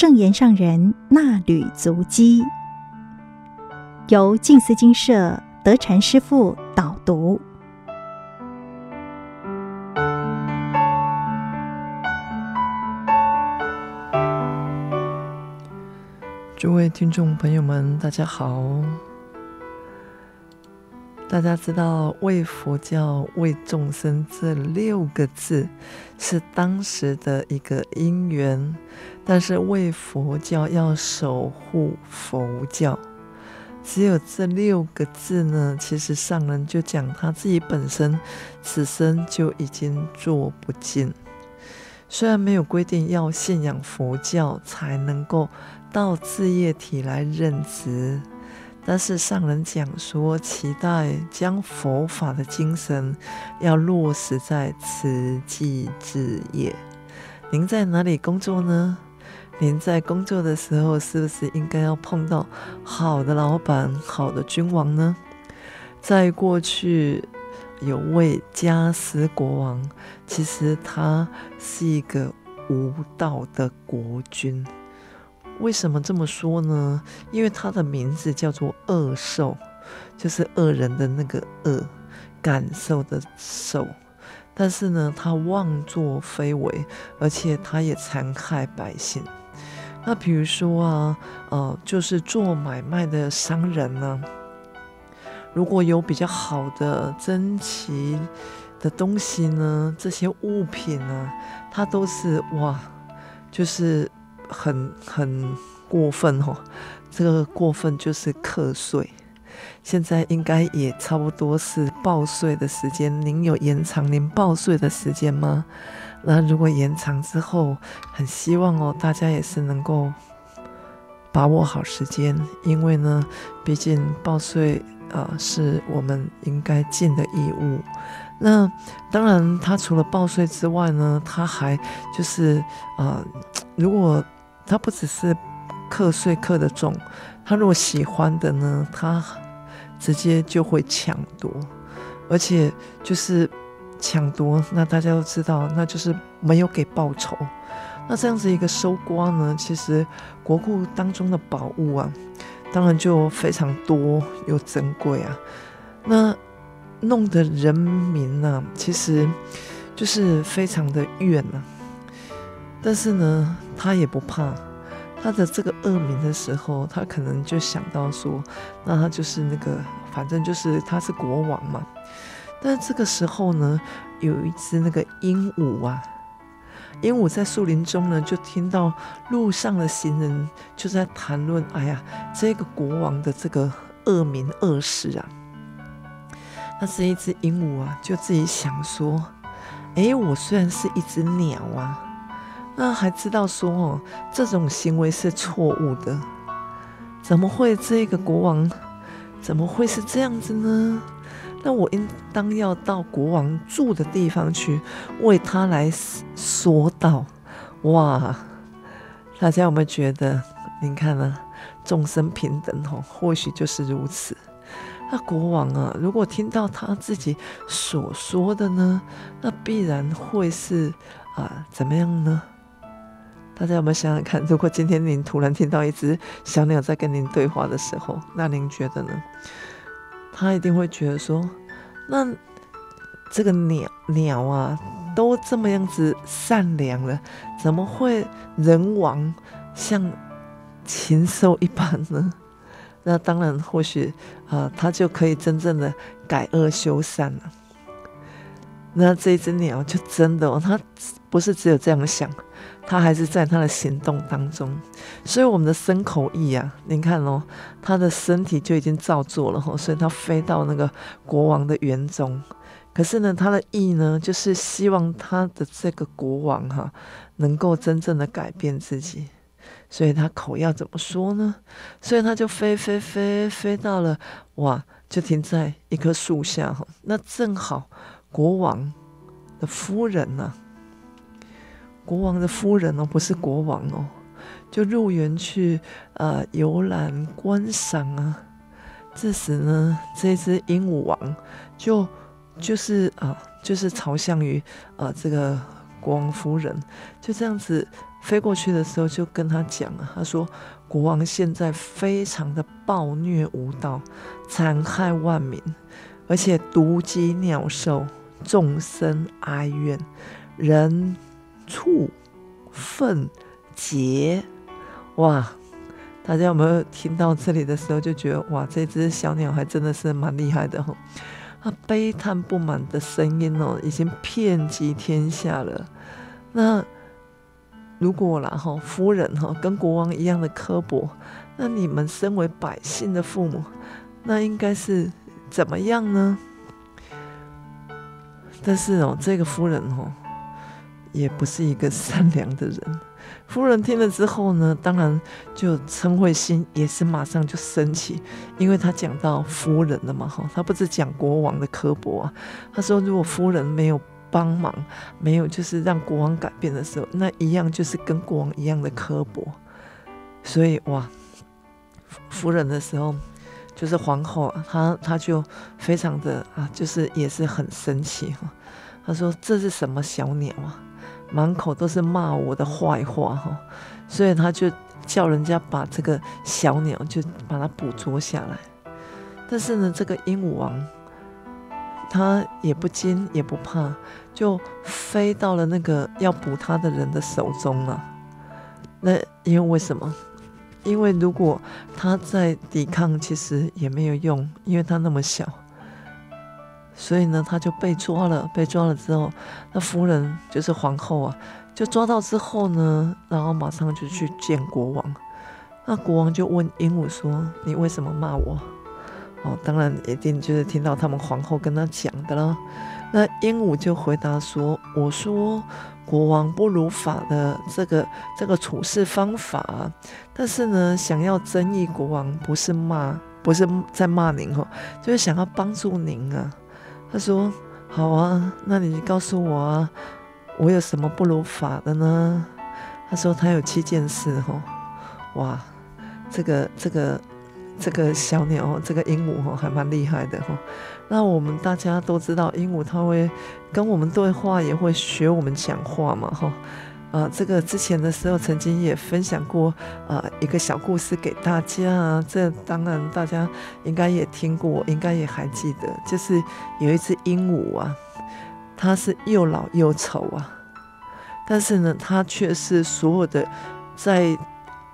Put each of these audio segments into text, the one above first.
正言上人纳履足迹，由静思精舍德禅师父导读。诸位听众朋友们，大家好。大家知道“为佛教、为众生”这六个字是当时的一个因缘，但是为佛教要守护佛教，只有这六个字呢。其实上人就讲他自己本身此生就已经做不尽，虽然没有规定要信仰佛教才能够到事业体来任职。但是上人讲说，期待将佛法的精神要落实在慈济事业。您在哪里工作呢？您在工作的时候，是不是应该要碰到好的老板、好的君王呢？在过去，有位加斯国王，其实他是一个无道的国君。为什么这么说呢？因为他的名字叫做恶兽，就是恶人的那个恶，感受的受。但是呢，他妄作非为，而且他也残害百姓。那比如说啊，呃，就是做买卖的商人呢，如果有比较好的珍奇的东西呢，这些物品呢，它都是哇，就是。很很过分哦，这个过分就是课税。现在应该也差不多是报税的时间，您有延长您报税的时间吗？那如果延长之后，很希望哦，大家也是能够把握好时间，因为呢，毕竟报税啊、是我们应该尽的义务。那当然，他除了报税之外呢，他还就是啊、呃，如果他不只是课税课的重，他如果喜欢的呢，他直接就会抢夺，而且就是抢夺，那大家都知道，那就是没有给报酬。那这样子一个收刮呢，其实国库当中的宝物啊，当然就非常多又珍贵啊。那弄得人民呢、其实就是非常的怨呐、啊。但是呢，他也不怕他的这个恶名的时候，他可能就想到说，那他就是那个，反正就是他是国王嘛。但这个时候呢，有一只那个鹦鹉啊，鹦鹉在树林中呢，就听到路上的行人就在谈论，哎呀，这个国王的这个恶名恶事啊。那这一只鹦鹉啊，就自己想说，哎，我虽然是一只鸟啊。那还知道说哦，这种行为是错误的，怎么会这个国王怎么会是这样子呢？那我应当要到国王住的地方去，为他来说道。哇，大家有没有觉得？您看呢、啊，众生平等哦，或许就是如此。那国王啊，如果听到他自己所说的呢，那必然会是啊、怎么样呢？大家有没有想想看，如果今天您突然听到一只小鸟在跟您对话的时候，那您觉得呢？他一定会觉得说，那这个鸟鸟啊，都这么样子善良了，怎么会人亡像禽兽一般呢？那当然，或许啊、呃，他就可以真正的改恶修善了。那这只鸟就真的、哦，它不是只有这样想。他还是在他的行动当中，所以我们的身口意啊，您看哦，他的身体就已经造作了，所以他飞到那个国王的园中。可是呢，他的意呢，就是希望他的这个国王哈，能够真正的改变自己。所以他口要怎么说呢？所以他就飞飞飞飞到了，哇，就停在一棵树下哈。那正好国王的夫人呢、啊。国王的夫人哦，不是国王哦，就入园去呃游览观赏啊。这时呢，这只鹦鹉王就就是啊、就是朝向于、呃、这个国王夫人，就这样子飞过去的时候就跟他讲啊，他说国王现在非常的暴虐无道，残害万民，而且毒击鸟兽，众生哀怨，人畜愤结，哇！大家有没有听到这里的时候就觉得哇，这只小鸟还真的是蛮厉害的哈！它悲叹不满的声音哦，已经遍及天下了。那如果啦哈，夫人哈跟国王一样的刻薄，那你们身为百姓的父母，那应该是怎么样呢？但是哦，这个夫人哦，也不是一个善良的人。夫人听了之后呢，当然就称慧心也是马上就生气，因为他讲到夫人了嘛，哈，他不是讲国王的刻薄啊。他说，如果夫人没有帮忙，没有就是让国王改变的时候，那一样就是跟国王一样的刻薄。所以哇，夫人的时候就是皇后啊，她她就非常的啊，就是也是很生气哈。她说，这是什么小鸟啊？满口都是骂我的坏话哈，所以她就叫人家把这个小鸟就把它捕捉下来。但是呢，这个鹦鹉王他也不惊也不怕，就飞到了那个要捕它的人的手中了。那因为为什么？因为如果他在抵抗，其实也没有用，因为他那么小。所以呢，他就被抓了。被抓了之后，那夫人就是皇后啊，就抓到之后呢，然后马上就去见国王。那国王就问鹦鹉说：“你为什么骂我？”哦，当然一定就是听到他们皇后跟他讲的了。那鹦鹉就回答说：“我说国王不如法的这个这个处事方法，但是呢，想要争议国王，不是骂，不是在骂您哦，就是想要帮助您啊。”他说：“好啊，那你告诉我啊，我有什么不如法的呢？”他说：“他有七件事哦，哇，这个这个这个小鸟，这个鹦鹉哦，还蛮厉害的哦。那我们大家都知道，鹦鹉它会跟我们对话，也会学我们讲话嘛，哈。”啊，这个之前的时候曾经也分享过啊一个小故事给大家啊，这当然大家应该也听过，应该也还记得，就是有一只鹦鹉啊，它是又老又丑啊，但是呢，它却是所有的在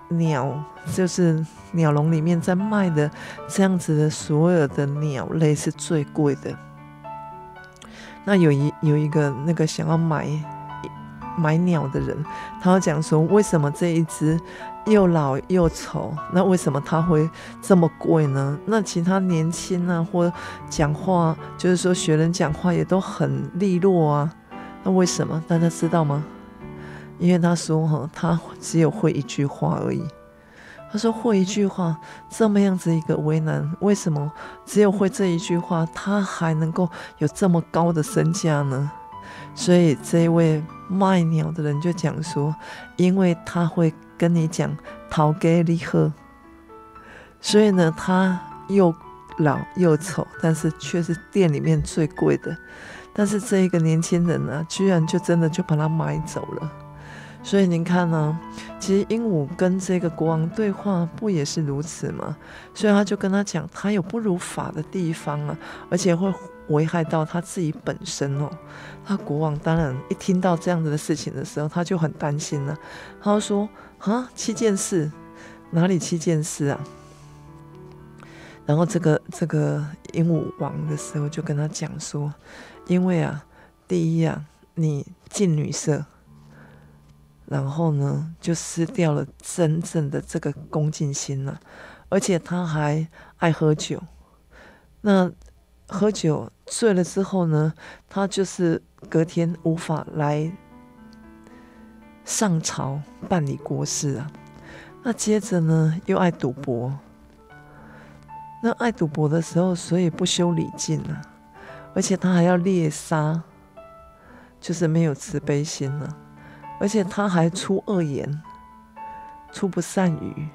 鸟就是鸟笼里面在卖的这样子的所有的鸟类是最贵的。那有一有一个那个想要买。买鸟的人，他会讲说，为什么这一只又老又丑？那为什么它会这么贵呢？那其他年轻啊，或讲话就是说学人讲话也都很利落啊，那为什么？大家知道吗？因为他说哈，他只有会一句话而已。他说会一句话，这么样子一个为难，为什么只有会这一句话，他还能够有这么高的身价呢？所以这一位卖鸟的人就讲说，因为他会跟你讲陶给你喝，所以呢，他又老又丑，但是却是店里面最贵的。但是这一个年轻人呢，居然就真的就把他买走了。所以您看呢，其实鹦鹉跟这个国王对话不也是如此吗？所以他就跟他讲，他有不如法的地方啊，而且会。危害到他自己本身哦，那国王当然一听到这样子的事情的时候，他就很担心了。他说：“啊，七件事，哪里七件事啊？”然后这个这个鹦鹉王的时候就跟他讲说：“因为啊，第一啊，你近女色，然后呢，就失掉了真正的这个恭敬心了，而且他还爱喝酒，那。”喝酒醉了之后呢，他就是隔天无法来上朝办理国事啊。那接着呢，又爱赌博。那爱赌博的时候，所以不修礼敬啊，而且他还要猎杀，就是没有慈悲心了。而且他还出恶言，出不善语，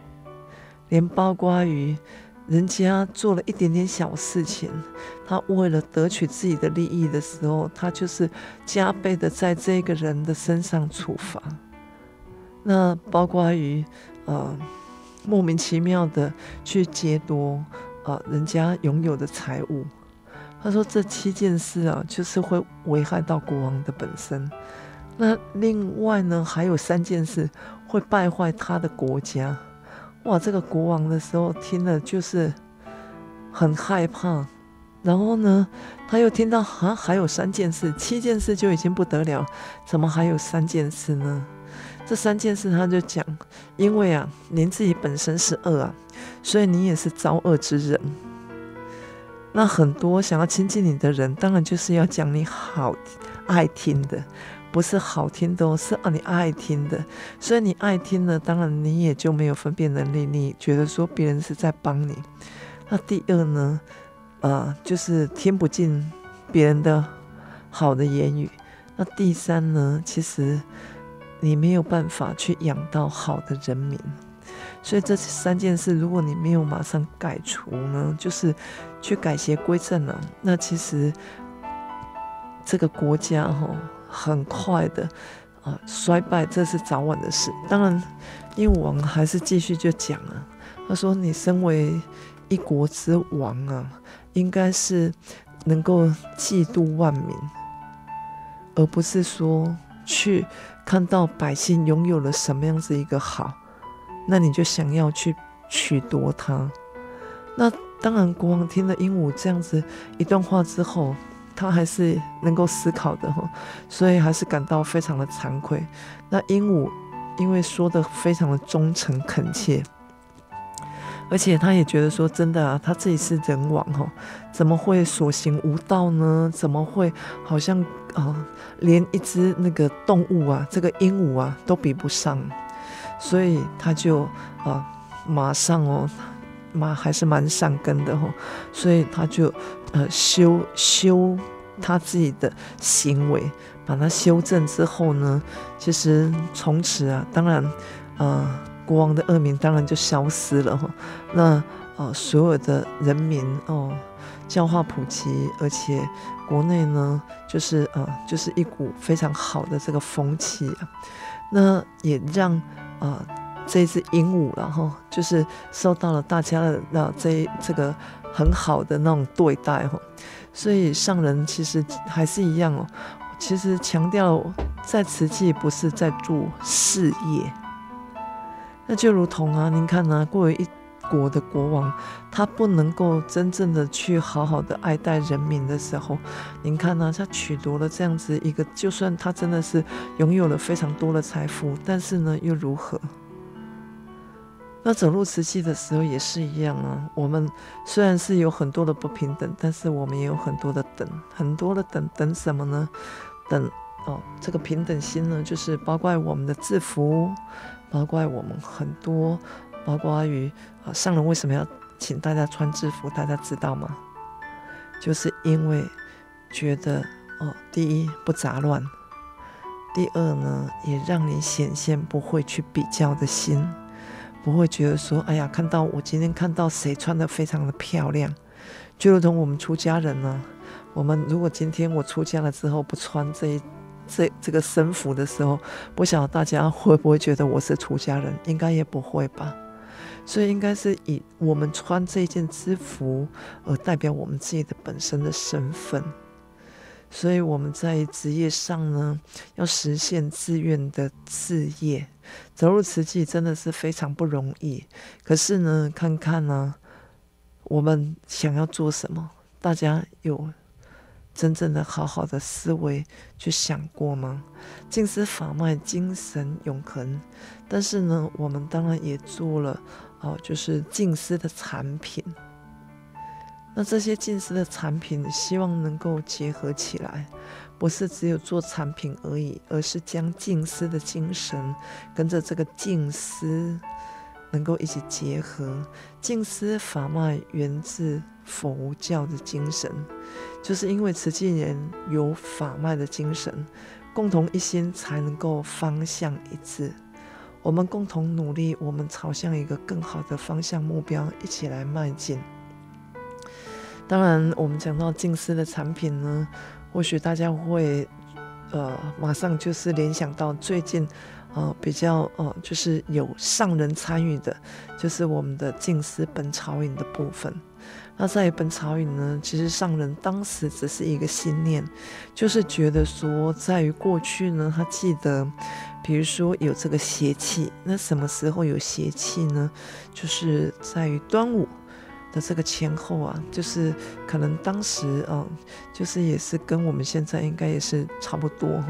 连包括于。人家做了一点点小事情，他为了得取自己的利益的时候，他就是加倍的在这个人的身上处罚。那包括于呃莫名其妙的去劫夺啊、人家拥有的财物。他说这七件事啊，就是会危害到国王的本身。那另外呢，还有三件事会败坏他的国家。哇，这个国王的时候听了就是很害怕。然后呢，他又听到啊，还有三件事，七件事就已经不得了，怎么还有三件事呢？这三件事他就讲，因为啊，您自己本身是恶啊，所以你也是遭恶之人。那很多想要亲近你的人，当然就是要讲你好爱听的，不是好听的，是啊，你爱听的。所以你爱听呢，当然你也就没有分辨能力，你觉得说别人是在帮你。那第二呢，呃，就是听不进别人的好的言语。那第三呢，其实你没有办法去养到好的人民。所以这三件事，如果你没有马上改除呢，就是去改邪归正了，那其实这个国家哈很快的啊衰败，这是早晚的事。当然，鹦鹉王还是继续就讲了，他说：“你身为一国之王啊，应该是能够嫉妒万民，而不是说去看到百姓拥有了什么样子一个好。”那你就想要去取夺他，那当然，国王听了鹦鹉这样子一段话之后，他还是能够思考的哈，所以还是感到非常的惭愧。那鹦鹉因为说的非常的忠诚恳切，而且他也觉得说真的啊，他自己是人王哈，怎么会所行无道呢？怎么会好像啊，连一只那个动物啊，这个鹦鹉啊都比不上？所以他就啊，马上哦，马还是蛮善根的哦，所以他就呃修修他自己的行为，把它修正之后呢，其实从此啊，当然呃国王的恶名当然就消失了哈。那呃所有的人民哦，教化普及，而且国内呢就是呃就是一股非常好的这个风气啊，那也让。啊，这只鹦鹉，然后就是受到了大家的那这这个很好的那种对待哈，所以上人其实还是一样哦，其实强调在慈济不是在做事业，那就如同啊，您看呢，过于一。国的国王，他不能够真正的去好好的爱戴人民的时候，您看呢、他取得了这样子一个，就算他真的是拥有了非常多的财富，但是呢，又如何？那走入瓷器的时候也是一样啊。我们虽然是有很多的不平等，但是我们也有很多的等，很多的等等什么呢？等哦，这个平等心呢，就是包括我们的制服，包括我们很多。包括于啊，上人为什么要请大家穿制服？大家知道吗？就是因为觉得哦，第一不杂乱，第二呢，也让你显现不会去比较的心，不会觉得说，哎呀，看到我今天看到谁穿得非常的漂亮，就如同我们出家人呢、我们如果今天我出家了之后不穿这一这这个僧服的时候，不晓得大家会不会觉得我是出家人？应该也不会吧。所以应该是以我们穿这件制服而代表我们自己的本身的身份。所以我们在职业上呢，要实现自愿的志业，走入瓷器真的是非常不容易。可是呢，看看呢，我们想要做什么？大家有真正的好好的思维去想过吗？静思法脉，精神永恒。但是呢，我们当然也做了。哦，就是静思的产品。那这些静思的产品，希望能够结合起来，不是只有做产品而已，而是将静思的精神跟着这个静思能够一起结合。静思法脉源自佛教的精神，就是因为慈济人有法脉的精神，共同一心才能够方向一致。我们共同努力，我们朝向一个更好的方向目标一起来迈进。当然，我们讲到静思的产品呢，或许大家会呃马上就是联想到最近呃比较呃就是有上人参与的，就是我们的静思本草饮的部分。那在本草饮呢，其实上人当时只是一个心念，就是觉得说，在于过去呢，他记得，比如说有这个邪气，那什么时候有邪气呢？就是在于端午的这个前后啊，就是可能当时啊，就是也是跟我们现在应该也是差不多，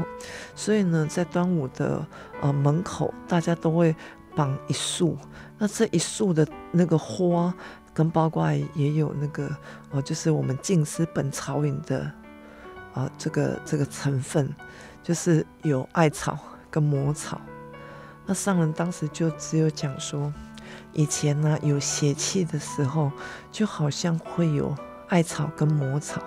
所以呢，在端午的呃门口，大家都会绑一束，那这一束的那个花。跟包括也有那个哦，就是我们静思本草饮的啊，这个这个成分，就是有艾草跟魔草。那上人当时就只有讲说，以前呢有邪气的时候，就好像会有艾草跟魔草。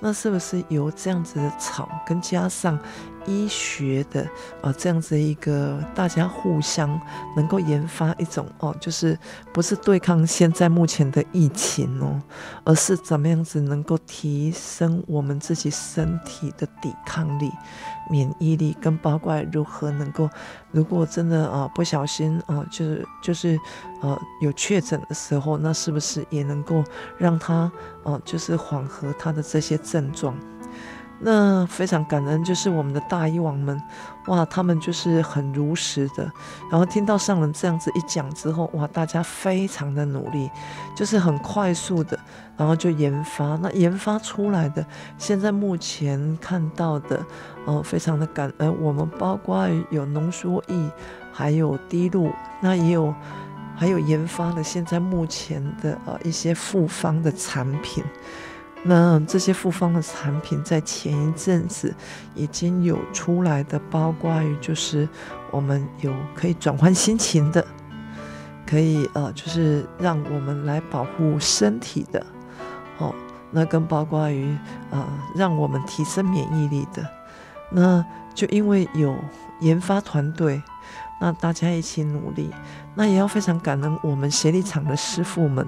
那是不是由这样子的草，跟加上医学的啊这样子一个大家互相能够研发一种哦，就是不是对抗现在目前的疫情哦，而是怎么样子能够提升我们自己身体的抵抗力、免疫力，跟八卦如何能够，如果真的啊不小心啊，就是就是呃有确诊的时候，那是不是也能够让他啊就是缓和他的这些。症状，那非常感恩，就是我们的大医王们，哇，他们就是很如实的，然后听到上人这样子一讲之后，哇，大家非常的努力，就是很快速的，然后就研发，那研发出来的，现在目前看到的，哦、呃，非常的感恩，我们包括有浓缩液，还有滴露，那也有，还有研发了现在目前的呃一些复方的产品。那这些复方的产品在前一阵子已经有出来的，包括于就是我们有可以转换心情的，可以呃就是让我们来保护身体的，哦，那更包括于呃让我们提升免疫力的，那就因为有研发团队，那大家一起努力，那也要非常感恩我们协力厂的师傅们。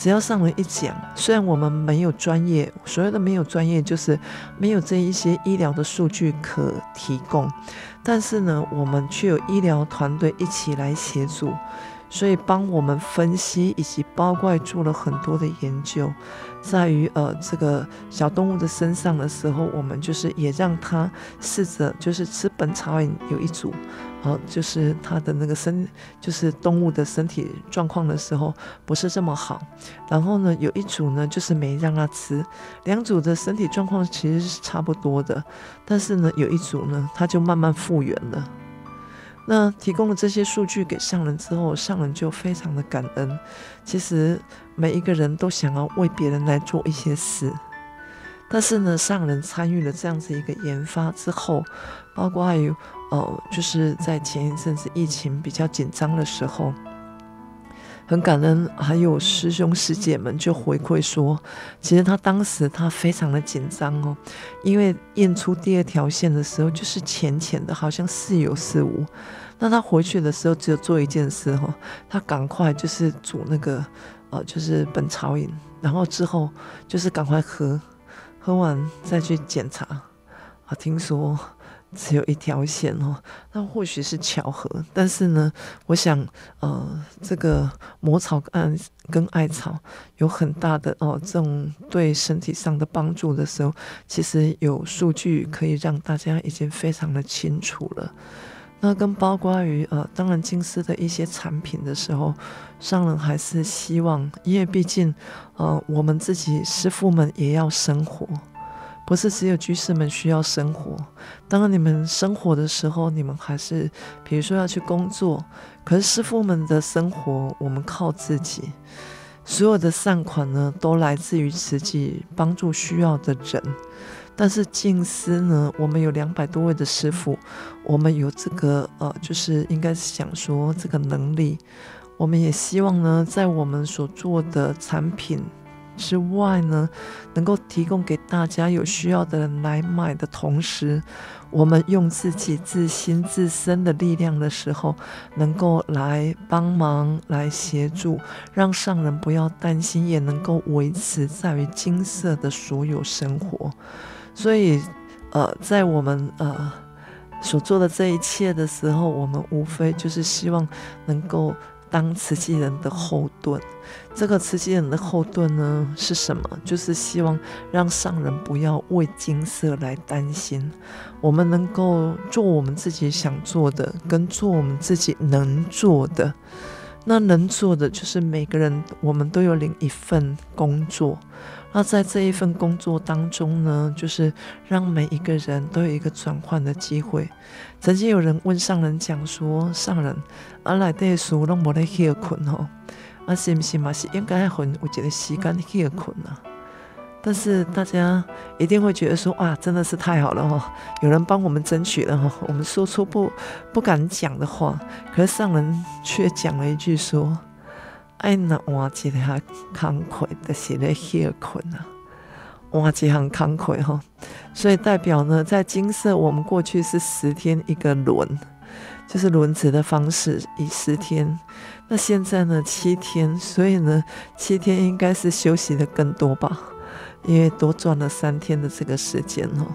只要上人一讲，虽然我们没有专业，所谓的没有专业就是没有这一些医疗的数据可提供，但是呢，我们却有医疗团队一起来协助，所以帮我们分析以及包括做了很多的研究，在于呃这个小动物的身上的时候，我们就是也让它试着就是吃本草饮有一组。好，就是它的那个身，就是动物的身体状况的时候不是这么好。然后呢，有一组呢就是没让它吃，两组的身体状况其实是差不多的。但是呢，有一组呢，它就慢慢复原了。那提供了这些数据给上人之后，上人就非常的感恩。其实每一个人都想要为别人来做一些事，但是呢，上人参与了这样子一个研发之后，包括还有。呃，就是在前一阵子疫情比较紧张的时候，很感恩，还有师兄师姐们就回馈说，其实他当时他非常的紧张哦，因为验出第二条线的时候就是浅浅的，好像似有似无。那他回去的时候只有做一件事哈，他赶快就是煮那个呃，就是本草饮，然后之后就是赶快喝，喝完再去检查啊，听说。只有一条线哦，那或许是巧合，但是呢，我想，呃，这个魔草跟跟艾草有很大的哦，这种对身体上的帮助的时候，其实有数据可以让大家已经非常的清楚了。那跟包括于呃，当然金丝的一些产品的时候，商人还是希望，因为毕竟，呃，我们自己师傅们也要生活。不是只有居士们需要生活，当你们生活的时候，你们还是比如说要去工作。可是师傅们的生活，我们靠自己。所有的善款呢，都来自于自己帮助需要的人。但是静思呢，我们有两百多位的师傅，我们有这个呃，就是应该是想说这个能力。我们也希望呢，在我们所做的产品。之外呢，能够提供给大家有需要的人来买的同时，我们用自己自心自身的力量的时候，能够来帮忙来协助，让上人不要担心，也能够维持在于金色的所有生活。所以，呃，在我们呃所做的这一切的时候，我们无非就是希望能够当慈济人的后盾。这个慈济人的后盾呢，是什么？就是希望让上人不要为金色来担心，我们能够做我们自己想做的，跟做我们自己能做的。那能做的就是每个人，我们都有领一份工作。那在这一份工作当中呢，就是让每一个人都有一个转换的机会。曾经有人问上人讲说：“上人，阿来的书拢无咧歇困吼，啊是不是嘛是应该分有一个时间歇困啊？”但是大家一定会觉得说：“哇，真的是太好了哦，有人帮我们争取了哈，我们说出不不敢讲的话，可是上人却讲了一句说。”哎，那换一下慷慨的是咧歇困啊，换一项慷慨哈，所以代表呢，在金色我们过去是十天一个轮，就是轮值的方式，以十天。那现在呢，七天，所以呢，七天应该是休息的更多吧。因为多赚了三天的这个时间哦，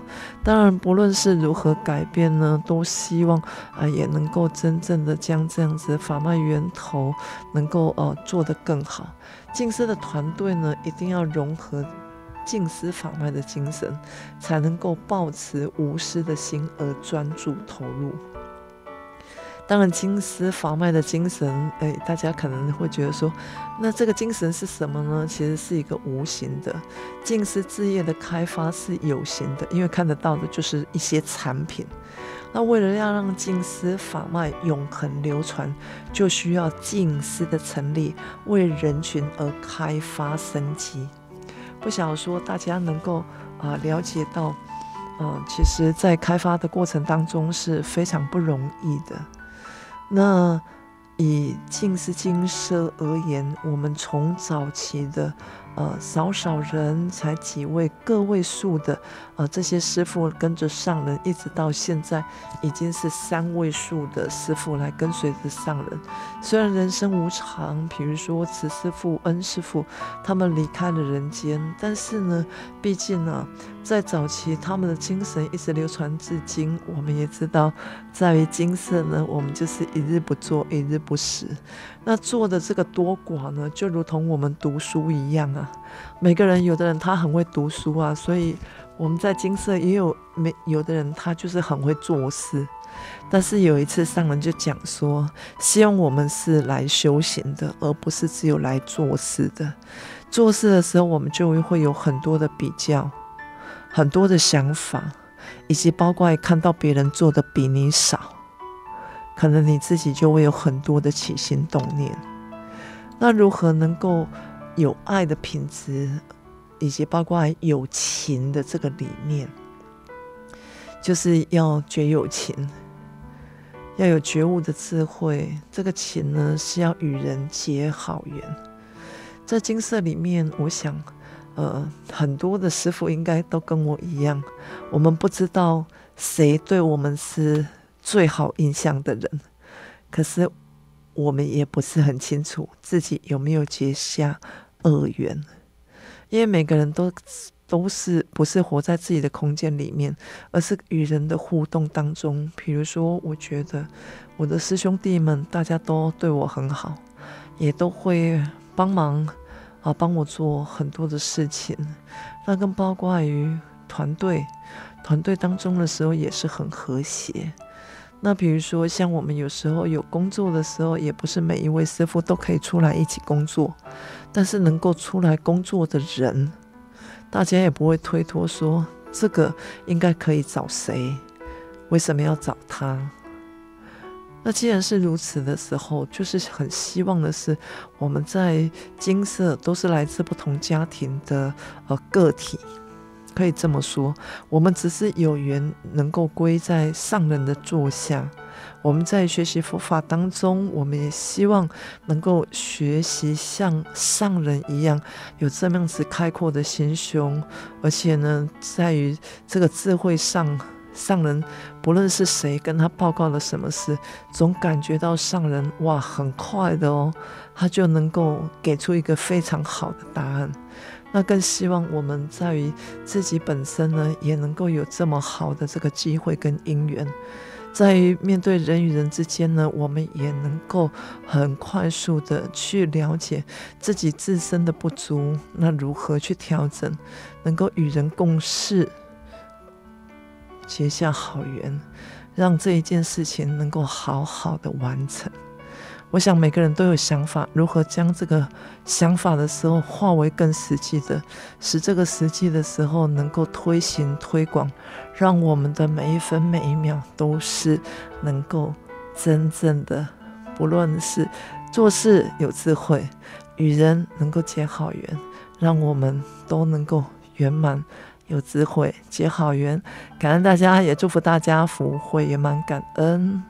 当然不论是如何改变呢，都希望啊也能够真正的将这样子法脉源头能够呃做得更好。静思的团队呢，一定要融合静思法脉的精神，才能够抱持无私的心而专注投入。当然，金丝法脉的精神，哎，大家可能会觉得说，那这个精神是什么呢？其实是一个无形的。静思事业的开发是有形的，因为看得到的就是一些产品。那为了要让静思法脉永恒流传，就需要静思的成立，为人群而开发生机。不想说大家能够啊、了解到，嗯、其实在开发的过程当中是非常不容易的。那以静思精舍而言，我们从早期的。呃，少少人才几位，个位数的，呃，这些师傅跟着上人，一直到现在已经是三位数的师傅来跟随着上人。虽然人生无常，比如说慈师父、恩师父他们离开了人间，但是呢，毕竟呢、在早期他们的精神一直流传至今。我们也知道，在于金色呢，我们就是一日不做，一日不食。那做的这个多寡呢，就如同我们读书一样啊。每个人，有的人他很会读书啊，所以我们在金色也有没有的人他就是很会做事。但是有一次上人就讲说，希望我们是来修行的，而不是只有来做事的。做事的时候，我们就会有很多的比较，很多的想法，以及包括看到别人做的比你少。可能你自己就会有很多的起心动念，那如何能够有爱的品质，以及包括有情的这个理念，就是要觉有情，要有觉悟的智慧。这个情呢，是要与人结好缘。在金色里面，我想，呃，很多的师傅应该都跟我一样，我们不知道谁对我们是。最好印象的人，可是我们也不是很清楚自己有没有结下恶缘，因为每个人都都是不是活在自己的空间里面，而是与人的互动当中。比如说，我觉得我的师兄弟们大家都对我很好，也都会帮忙啊，帮我做很多的事情。那更包括于团队，团队当中的时候也是很和谐。那比如说，像我们有时候有工作的时候，也不是每一位师傅都可以出来一起工作，但是能够出来工作的人，大家也不会推脱说这个应该可以找谁，为什么要找他？那既然是如此的时候，就是很希望的是，我们在金色都是来自不同家庭的呃个体。可以这么说，我们只是有缘能够归在上人的座下。我们在学习佛法当中，我们也希望能够学习像上人一样，有这样子开阔的心胸。而且呢，在于这个智慧上，上人不论是谁跟他报告了什么事，总感觉到上人哇，很快的哦，他就能够给出一个非常好的答案。那更希望我们在于自己本身呢，也能够有这么好的这个机会跟因缘，在于面对人与人之间呢，我们也能够很快速的去了解自己自身的不足，那如何去调整，能够与人共事，结下好缘，让这一件事情能够好好的完成。我想每个人都有想法，如何将这个想法的时候化为更实际的，使这个实际的时候能够推行推广，让我们的每一分每一秒都是能够真正的，不论是做事有智慧，与人能够结好缘，让我们都能够圆满有智慧结好缘。感恩大家，也祝福大家福慧圆满，感恩。